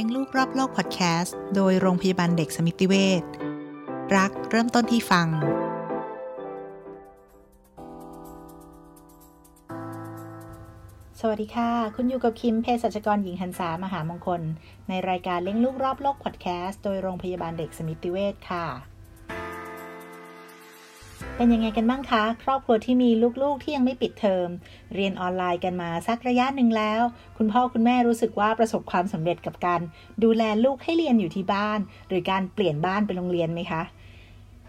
ลี้ยงลูกรอบโลกพอดแคสต์โดยโรงพยาบาลเด็กสมิติเวชรักเริ่มต้นที่ฟัง สวัสดีค่ะ คุณอยู่กับคิมเภสัชกรหญิงหันษามหามงคล ในรายการเลี้ยงลูกรอบโลกพอดแคสต์โดยโรงพยาบาลเด็กสมิติเวชค่ะ เป็นยังไงกันบ้างคะ ครอบครัวที่มีลูกๆที่ยังไม่ปิดเทอม เรียนออนไลน์กันมาสักระยะหนึ่งแล้ว คุณพ่อคุณแม่รู้สึกว่าประสบความสำเร็จกับการ ดูแลลูกให้เรียนอยู่ที่บ้าน หรือการเปลี่ยนบ้านไปโรงเรียนไหมคะ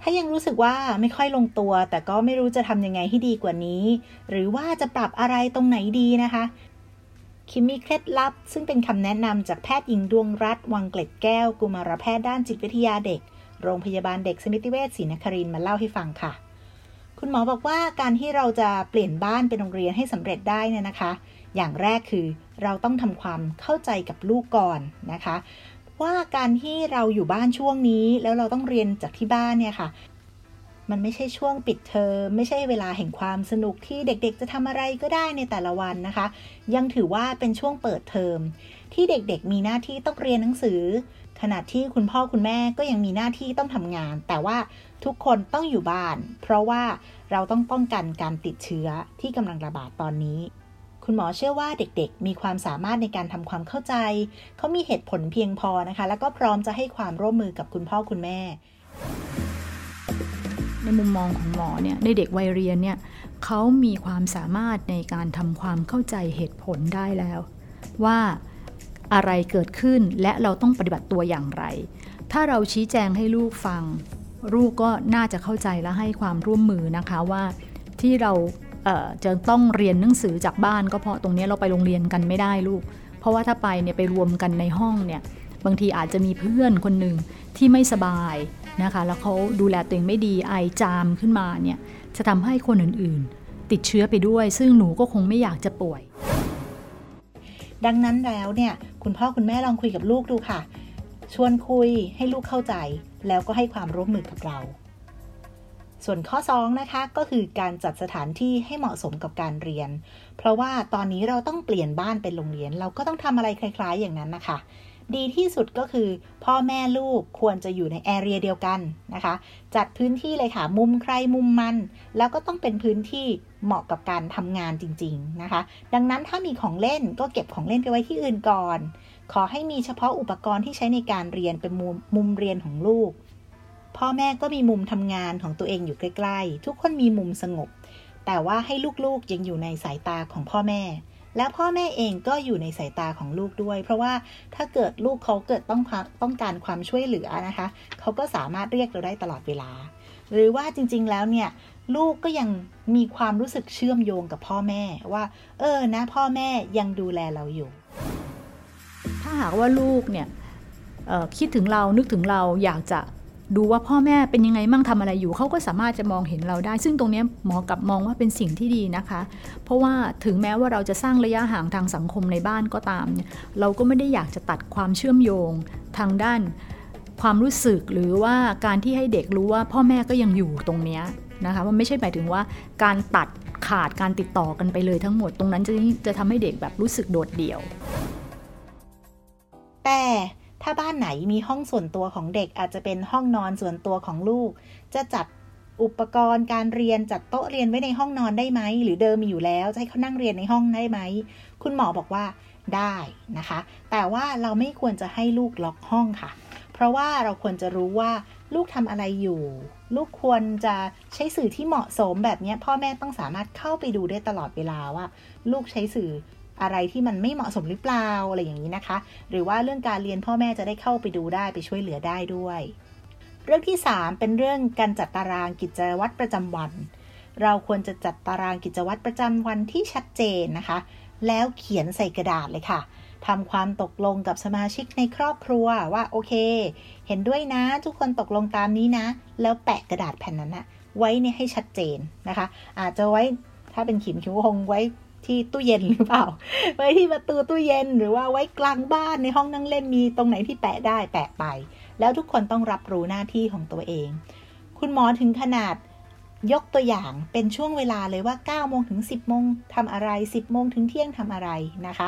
ถ้ายังรู้สึกว่าไม่ค่อยลงตัว แต่ก็ไม่รู้จะทำยังไงให้ดีกว่านี้ หรือว่าจะปรับอะไรตรงไหนดีนะคะคิมมีเคล็ดลับ ซึ่งเป็นคำแนะนำจากแพทย์หญิงดวงรัตน์วังเกล็ดแก้ว กุมารแพทย์ด้านจิตวิทยาเด็ก โรงพยาบาลเด็กสมิติเวชศรีนครินมาเล่าให้ฟังค่ะ คุณหมอบอกว่าการที่เราจะเปลี่ยนบ้านเป็นโรงเรียนให้สำเร็จได้เนี่ยนะคะ อย่างแรกคือเราต้องทำความเข้าใจกับลูกก่อนนะคะ ว่าการที่เราอยู่บ้านช่วงนี้ แล้วเราต้องเรียนจากที่บ้านเนี่ยค่ะ มันไม่ใช่ช่วงปิดเทอมไม่ใช่เวลาแห่งความสนุกที่เด็กๆ จะทำอะไรก็ได้ในแต่ละวันนะคะ ยังถือว่าเป็นช่วงเปิดเทอมที่เด็กๆ มีหน้าที่ต้องเรียนหนังสือ ขณะที่คุณพ่อคุณแม่ก็ยังมีหน้าที่ต้องทำงาน แต่ว่า ทุกคนต้องอยู่บ้าน เพราะว่าเราต้องป้องกันการติดเชื้อที่กำลังระบาดตอนนี้ คุณหมอเชื่อว่าเด็กๆ มีความสามารถในการทำความเข้าใจ เขามีเหตุผลเพียงพอนะคะ แล้วก็พร้อมจะให้ความร่วมมือกับคุณพ่อคุณแม่ ในมุมมองของหมอเนี่ยในเด็กวัยเรียนเนี่ยเขามีความสามารถในการทำความเข้าใจเหตุผลได้แล้ว ว่าอะไรเกิดขึ้นและเราต้องปฏิบัติตัวอย่างไร ถ้าเราชี้แจงให้ลูกฟัง ลูกก็น่าจะเข้าใจและให้ความร่วมมือนะคะว่าที่เราเจะต้องเรียนหนังสือจากบ้าน ก็เพราะตรงนี้เราไปโรงเรียนกันไม่ได้ลูก เพราะว่าถ้าไปเนี่ยไปรวมกันในห้องเนี่ยบางทีอาจจะมีเพื่อนคนหนึ่งที่ไม่สบายนะคะ แล้วเขาดูแลตัวเองไม่ดีไอจามขึ้นมาเนี่ยจะทำให้คนอื่นๆ ติดเชื้อไปด้วย ซึ่งหนูก็คงไม่อยากจะป่วย ดังนั้นแล้วเนี่ยคุณพ่อคุณแม่ลองคุยกับลูกดูค่ะ ชวนคุยให้ลูกเข้าใจ แล้วก็ให้ความร่วมมือกับเรา ส่วนข้อ 2 นะคะก็คือการจัดสถานที่ให้เหมาะสมกับการเรียน เพราะว่าตอนนี้เราต้องเปลี่ยนบ้านเป็นโรงเรียน เราก็ต้องทำอะไรคล้าย ๆ อย่างนั้นนะคะดีที่สุดก็คือพ่อแม่ลูกควรจะอยู่ในแอเรียเดียวกันนะคะ จัดพื้นที่เลยค่ะ มุมใครมุมมัน แล้วก็ต้องเป็นพื้นที่เหมาะกับการทำงานจริง ๆนะคะ ดังนั้นถ้ามีของเล่นก็เก็บของเล่นไปไว้ที่อื่นก่อน ขอให้มีเฉพาะอุปกรณ์ที่ใช้ในการเรียนเป็นมุมมุมเรียนของลูก พ่อแม่ก็มีมุมทำงานของตัวเองอยู่ใกล้ๆ ทุกคนมีมุมสงบ แต่ว่าให้ลูกๆยังอยู่ในสายตาของพ่อแม่ แล้วพ่อแม่เองก็อยู่ในสายตาของลูกด้วย เพราะว่าถ้าเกิดลูกเขาเกิดต้องต้องการความช่วยเหลือนะคะ เขาก็สามารถเรียกเราได้ตลอดเวลา หรือว่าจริงๆแล้วเนี่ยลูกก็ยังมีความรู้สึกเชื่อมโยงกับพ่อแม่ว่า เออนะ พ่อแม่ยังดูแลเราอยู่ ถ้าหากว่าลูกเนี่ยคิดถึงเรานึกถึงเราอยากจะดูว่าพ่อแม่เป็นยังไงมั่งทำอะไรอยู่เขาก็สามารถจะมองเห็นเราได้ ซึ่งตรงนี้หมอกับมองว่าเป็นสิ่งที่ดีนะคะ เพราะว่าถึงแม้ว่าเราจะสร้างระยะห่างทางสังคมในบ้านก็ตามเนี่ยเราก็ไม่ได้อยากจะตัดความเชื่อมโยงทางด้านความรู้สึกหรือว่าการที่ให้เด็กรู้ว่าพ่อแม่ก็ยังอยู่ตรงนี้นะคะมันไม่ใช่หมายถึงว่าการตัดขาดการติดต่อกันไปเลยทั้งหมดตรงนั้นจะจะทำให้เด็กแบบรู้สึกโดดเดี่ยว แต่ถ้าบ้านไหนมีห้องส่วนตัวของเด็กอาจจะเป็นห้องนอนส่วนตัวของลูก จะจัดอุปกรณ์การเรียนจัดโต๊ะเรียนไว้ในห้องนอนได้ไหม หรือเดิมมีอยู่แล้วจะให้เขานั่งเรียนในห้องได้ไหม คุณหมอบอกว่าได้นะคะ แต่ว่าเราไม่ควรจะให้ลูกล็อกห้องค่ะ เพราะว่าเราควรจะรู้ว่าลูกทำอะไรอยู่ ลูกควรจะใช้สื่อที่เหมาะสมแบบนี้พ่อแม่ต้องสามารถเข้าไปดูได้ตลอดเวลาว่า ลูกใช้สื่อ อะไรที่มันไม่เหมาะสมหรือเปล่าอะไรอย่างนี้นะคะ หรือว่าเรื่องการเรียนพ่อแม่จะได้เข้าไปดูได้ไปช่วยเหลือได้ด้วย เรื่องที่ 3 เป็นเรื่องการจัดตารางกิจวัตรประจำวัน เราควรจะจัดตารางกิจวัตรประจำวันที่ชัดเจนนะคะ แล้วเขียนใส่กระดาษเลยค่ะทำความตกลงกับสมาชิกในครอบครัวว่าโอเค เห็นด้วยนะ ทุกคนตกลงตามนี้นะ แล้วแปะกระดาษแผ่นนั้นนะไว้เนี่ยให้ชัดเจนนะคะ อาจจะไว้ถ้าเป็นขิมคิวคงไว้ ที่ตู้เย็นหรือเปล่า ไว้ที่ประตูตู้เย็นหรือว่าไว้กลางบ้านในห้องนั่งเล่นมีตรงไหนที่แปะได้แปะไป แล้วทุกคนต้องรับรู้หน้าที่ของตัวเอง คุณหมอถึงขนาดยกตัวอย่างเป็นช่วงเวลาเลยว่า9โมงถึง 10โมงทำอะไร 10โมงถึงเที่ยงทำอะไรนะคะ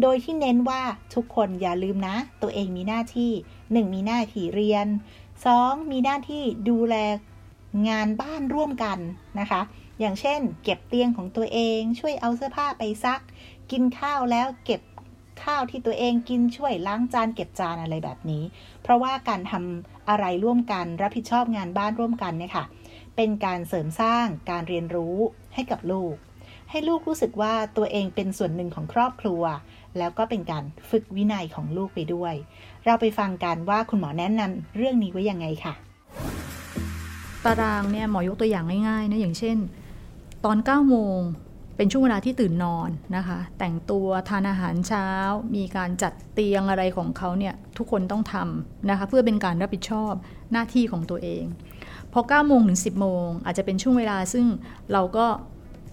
โดยที่เน้นว่าทุกคนอย่าลืมนะ ตัวเองมีหน้าที่ 1 มีหน้าที่เรียน 2 มีหน้าที่ดูแล งานบ้านร่วมกันนะคะ อย่างเช่น เก็บเตียงของตัวเอง ช่วยเอาเสื้อผ้าไปซัก กินข้าวแล้วเก็บข้าวที่ตัวเองกินช่วยล้างจานเก็บจานอะไรแบบนี้ เพราะว่าการทำอะไรร่วมกันรับผิดชอบงานบ้านร่วมกันเนี่ยค่ะเป็นการเสริมสร้างการเรียนรู้ให้กับลูก ให้ลูกรู้สึกว่าตัวเองเป็นส่วนหนึ่งของครอบครัว แล้วก็เป็นการฝึกวินัยของลูกไปด้วย เราไปฟังกันว่าคุณหมอแนะนำเรื่องนี้ไว้ยังไงค่ะ ตารางเนี่ยหมอยกตัวอย่างง่ายๆนะอย่างเช่น ตอน9โมงเป็นช่วงเวลาที่ตื่นนอนนะคะ แต่งตัวทานอาหารเช้า มีการจัดเตียงอะไรของเขาเนี่ยทุกคนต้องทำนะคะเพื่อเป็นการรับผิดชอบหน้าที่ของตัวเอง พอ9โมงถึง 10โมงอาจจะเป็นช่วงเวลาซึ่งเราก็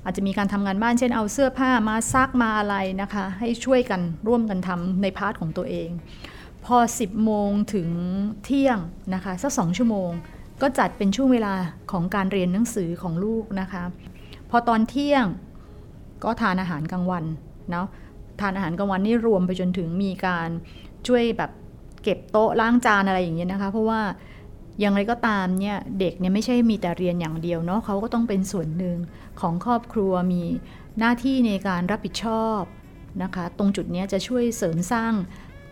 อาจจะมีการทำงานบ้านเช่นเอาเสื้อผ้ามาซักมาอะไรนะคะ ให้ช่วยกันร่วมกันทำใน part ของตัวเอง พอ 10โมงถึงเที่ยงนะคะสัก2ชั่วโมง ก็จัดเป็นช่วงเวลาของการเรียนหนังสือของลูกนะคะ พอตอนเที่ยงก็ทานอาหารกลางวันเนาะทานอาหารกลางวันนี่รวมไปจนถึงมีการช่วยแบบเก็บโต๊ะล้างจานอะไรอย่างเงี้ยนะคะ เพราะว่าอย่างไรก็ตามเนี่ยเด็กเนี่ยไม่ใช่มีแต่เรียนอย่างเดียวเนาะเขาก็ต้องเป็นส่วนหนึ่งของครอบครัวมีหน้าที่ในการรับผิดชอบนะคะ ตรงจุดนี้จะช่วยเสริมสร้าง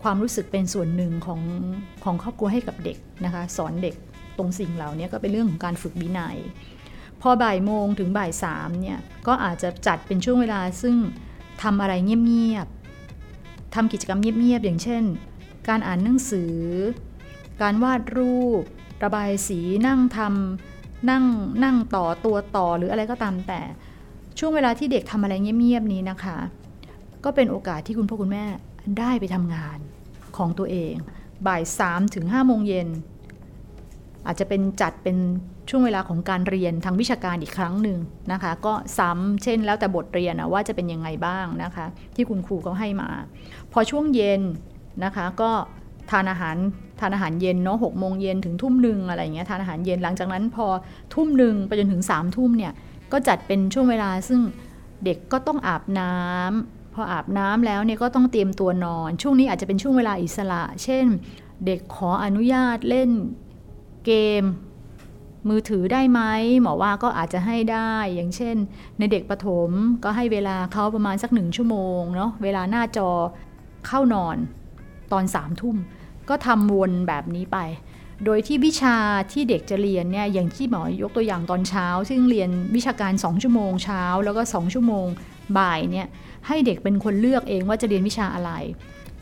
ความรู้สึกเป็นส่วนหนึ่งของของครอบครัวให้กับเด็กนะคะ สอนเด็ก ตรงสิ่งเหล่านี้ก็เป็นเรื่องของการฝึกวินัย พอบ่ายโมงถึงบ่ายสามเนี่ยก็อาจจะจัดเป็นช่วงเวลาซึ่งทำอะไรเงียบๆทำกิจกรรมเงียบๆอย่างเช่น การอ่านหนังสือ การวาดรูป ระบายสีนั่งทำนั่งนั่งต่อตัวต่อหรืออะไรก็ตามแต่ ช่วงเวลาที่เด็กทำอะไรเงียบๆนี้นะคะ ก็เป็นโอกาสที่คุณพ่อคุณแม่ได้ไปทำงานของตัวเอง บ่ายสามถึงห้าโมงเย็น อาจจะเป็นจัดเป็นช่วงเวลาของการเรียนทางวิชาการอีกครั้งหนึ่งนะคะ ก็ซ้ำเช่นแล้วแต่บทเรียนนะว่าจะเป็นยังไงบ้างนะคะ ที่คุณครูเขาให้มา พอช่วงเย็นนะคะก็ทานอาหารทานอาหารเย็นเนาะหกโมงเย็นถึงทุ่มหนึ่งอะไรเงี้ยทานอาหารเย็นหลังจากนั้นพอทุ่มหนึ่งไปจนถึงสามทุ่มเนี่ยก็จัดเป็นช่วงเวลาซึ่งเด็กก็ต้องอาบน้ำพออาบน้ำแล้วเนี่ยก็ต้องเตรียมตัวนอน ช่วงนี้อาจจะเป็นช่วงเวลาอิสระ เช่น เด็กขออนุญาตเล่น เกมมือถือได้ไหมหมอว่าก็อาจจะให้ได้ อย่างเช่น ในเด็กประถมก็ให้เวลาเขาประมาณสักหนึ่งชั่วโมงเนาะเวลาหน้าจอเข้านอนตอนสามทุ่ม ก็ทำวนแบบนี้ไป โดยที่วิชาที่เด็กจะเรียนเนี่ยอย่างที่หมอยกตัวอย่างตอนเช้า ซึ่งเรียนวิชาการ 2 ชั่วโมงเช้า แล้วก็ 2 ชั่วโมงบ่ายเนี่ยให้เด็กเป็นคนเลือกเองว่าจะเรียนวิชาอะไร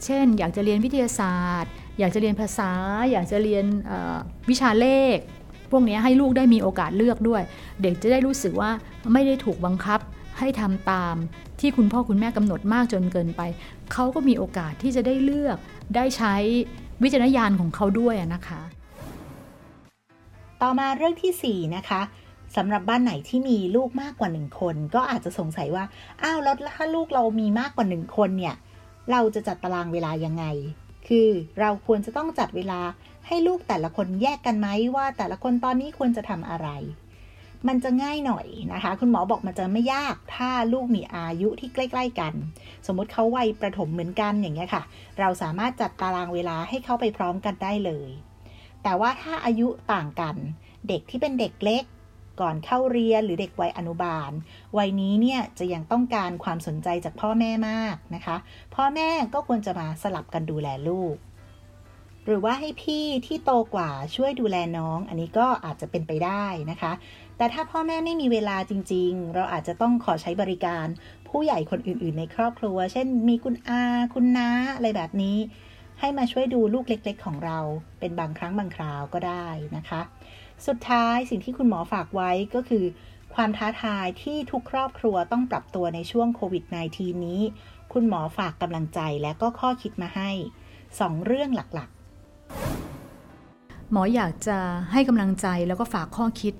เช่น อยากจะเรียนวิทยาศาสตร์ อยากจะเรียนภาษา อยากจะเรียนวิชาเลข พวกนี้ให้ลูกได้มีโอกาสเลือกด้วย เด็กจะได้รู้สึกว่าไม่ได้ถูกบังคับให้ทำตามที่คุณพ่อคุณแม่กำหนดมากจนเกินไป เขาก็มีโอกาสที่จะได้เลือกได้ใช้วิจารณญาณของเขาด้วยนะคะ ต่อมาเรื่องที่ 4 นะคะสำหรับบ้านไหนที่มีลูกมากกว่าหนึ่งคน ก็อาจจะสงสัยว่า อ้าวแล้วถ้าลูกเรามีมากกว่าหนึ่งคนเนี่ย เราจะจัดตารางเวลายังไง คือเราควรจะต้องจัดเวลาให้ลูกแต่ละคนแยกกันไหมว่าแต่ละคนตอนนี้ควรจะทำอะไร มันจะง่ายหน่อยนะคะ คุณหมอบอกมันจะไม่ยากถ้าลูกมีอายุที่ใกล้ ๆ กัน สมมติเขาวัยประถมเหมือนกันอย่างเงี้ยค่ะ เราสามารถจัดตารางเวลาให้เขาไปพร้อมกันได้เลย แต่ว่าถ้าอายุต่างกัน เด็กที่เป็นเด็กเล็ก ก่อนเข้าเรียนหรือเด็กวัยอนุบาล วัยนี้เนี่ยจะยังต้องการความสนใจจากพ่อแม่มากนะคะ พ่อแม่ก็ควรจะมาสลับกันดูแลลูก หรือว่าให้พี่ที่โตกว่าช่วยดูแลน้อง อันนี้ก็อาจจะเป็นไปได้นะคะ แต่ถ้าพ่อแม่ไม่มีเวลาจริง ๆ เราอาจจะต้องขอใช้บริการผู้ใหญ่คนอื่น ๆ ในครอบครัว เช่น มีคุณอา คุณน้า อะไรแบบนี้ ให้มาช่วยดูลูกเล็ก ๆ ของเรา เป็นบางครั้งบางคราวก็ได้นะคะ สุดท้ายสิ่งที่คุณหมอฝากไว้ก็คือ ความท้าทายที่ทุกครอบครัวต้องปรับตัวในช่วงโควิด -19 นี้ คุณหมอฝากกำลังใจและก็ข้อคิดมาให้ 2 เรื่องหลักๆ หมออยากจะให้กำลังใจแล้วก็ฝากข้อคิด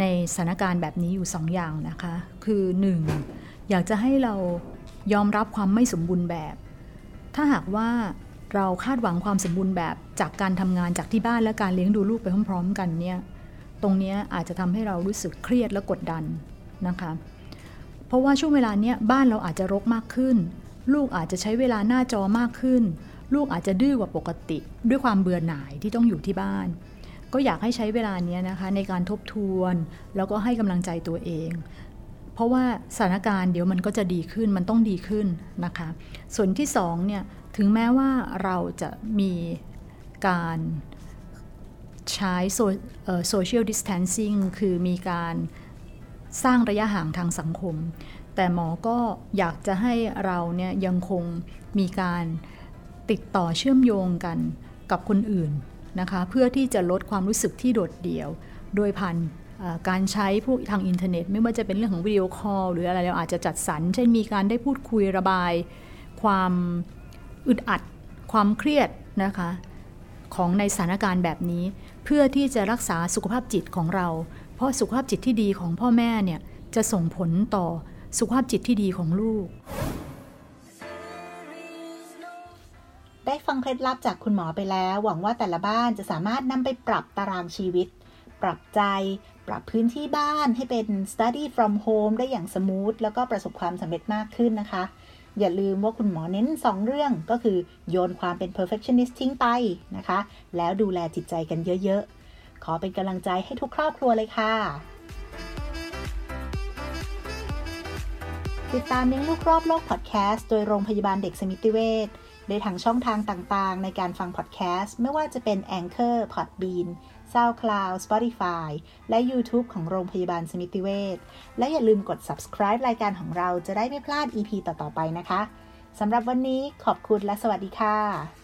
ในสถานการณ์แบบนี้อยู่ 2ออย่างนะคะ คือ 1. อยากจะให้เรายอมรับความไม่สมบูรณ์แบบ ถ้าหากว่าเราคาดหวังความสมบูรณ์แบบจากการทำงานจากที่บ้านและการเลี้ยงดูลูกไปพร้อม ๆ กันเนี่ย ตรงนี้อาจจะทำให้เรารู้สึกเครียดและกดดันนะคะ เพราะว่าช่วงเวลาเนี้ยบ้านเราอาจจะรกมากขึ้น ลูกอาจจะใช้เวลาหน้าจอมากขึ้น ลูกอาจจะดื้อกว่าปกติ ด้วยความเบื่อหน่ายที่ต้องอยู่ที่บ้าน ก็อยากให้ใช้เวลาเนี้ยนะคะในการทบทวน แล้วก็ให้กำลังใจตัวเอง เพราะว่าสถานการณ์เดี๋ยวมันก็จะดีขึ้นมันต้องดีขึ้นนะคะ ส่วนที่สองเนี่ยถึงแม้ว่าเราจะมีการ ใช้โซเชียลดิสแทนซิ่งคือมีการสร้างระยะห่างทางสังคม แต่หมอก็อยากจะให้เราเนี่ยยังคงมีการติดต่อเชื่อมโยงกันกับคนอื่นนะคะ เพื่อที่จะลดความรู้สึกที่โดดเดี่ยว โดยผ่านการใช้พวกทางอินเทอร์เน็ต ไม่ว่าจะเป็นเรื่องของ video call หรืออะไรเราอาจจะจัดสรร เช่นมีการได้พูดคุยระบาย ความอึดอัด ความเครียดนะคะของในสถานการณ์แบบนี้ เพื่อที่จะรักษาสุขภาพจิตของเรา เพราะสุขภาพจิตที่ดีของพ่อแม่เนี่ยจะส่งผลต่อสุขภาพจิตที่ดีของลูก ได้ฟังเคล็ดลับจากคุณหมอไปแล้ว หวังว่าแต่ละบ้านจะสามารถนำไปปรับตารางชีวิต ปรับใจ ปรับพื้นที่บ้านให้เป็น study from home ได้อย่าง smooth แล้วก็ประสบความสำเร็จมากขึ้นนะคะ อย่าลืมว่าคุณหมอเน้น 2 เรื่องก็คือโยนความเป็น perfectionist ทิ้งไปนะคะ แล้วดูแลจิตใจกันเยอะๆ ขอเป็นกำลังใจให้ทุกครอบครัวเลยค่ะ ติดตามเลี้ยงลูกรอบโลกพอดแคสต์โดยโรงพยาบาลเด็กสมิติเวช ได้ทางช่องทางต่างๆ ในการฟังพอดแคสต์ ไม่ว่าจะเป็น Anchor, Podbean, SoundCloud, Spotify และ YouTube ของโรงพยาบาลสมิติเวชและอย่าลืมกด subscribe รายการของเราจะได้ไม่พลาด EP ต่อ ๆ ไปนะคะสำหรับวันนี้ขอบคุณและสวัสดีค่ะ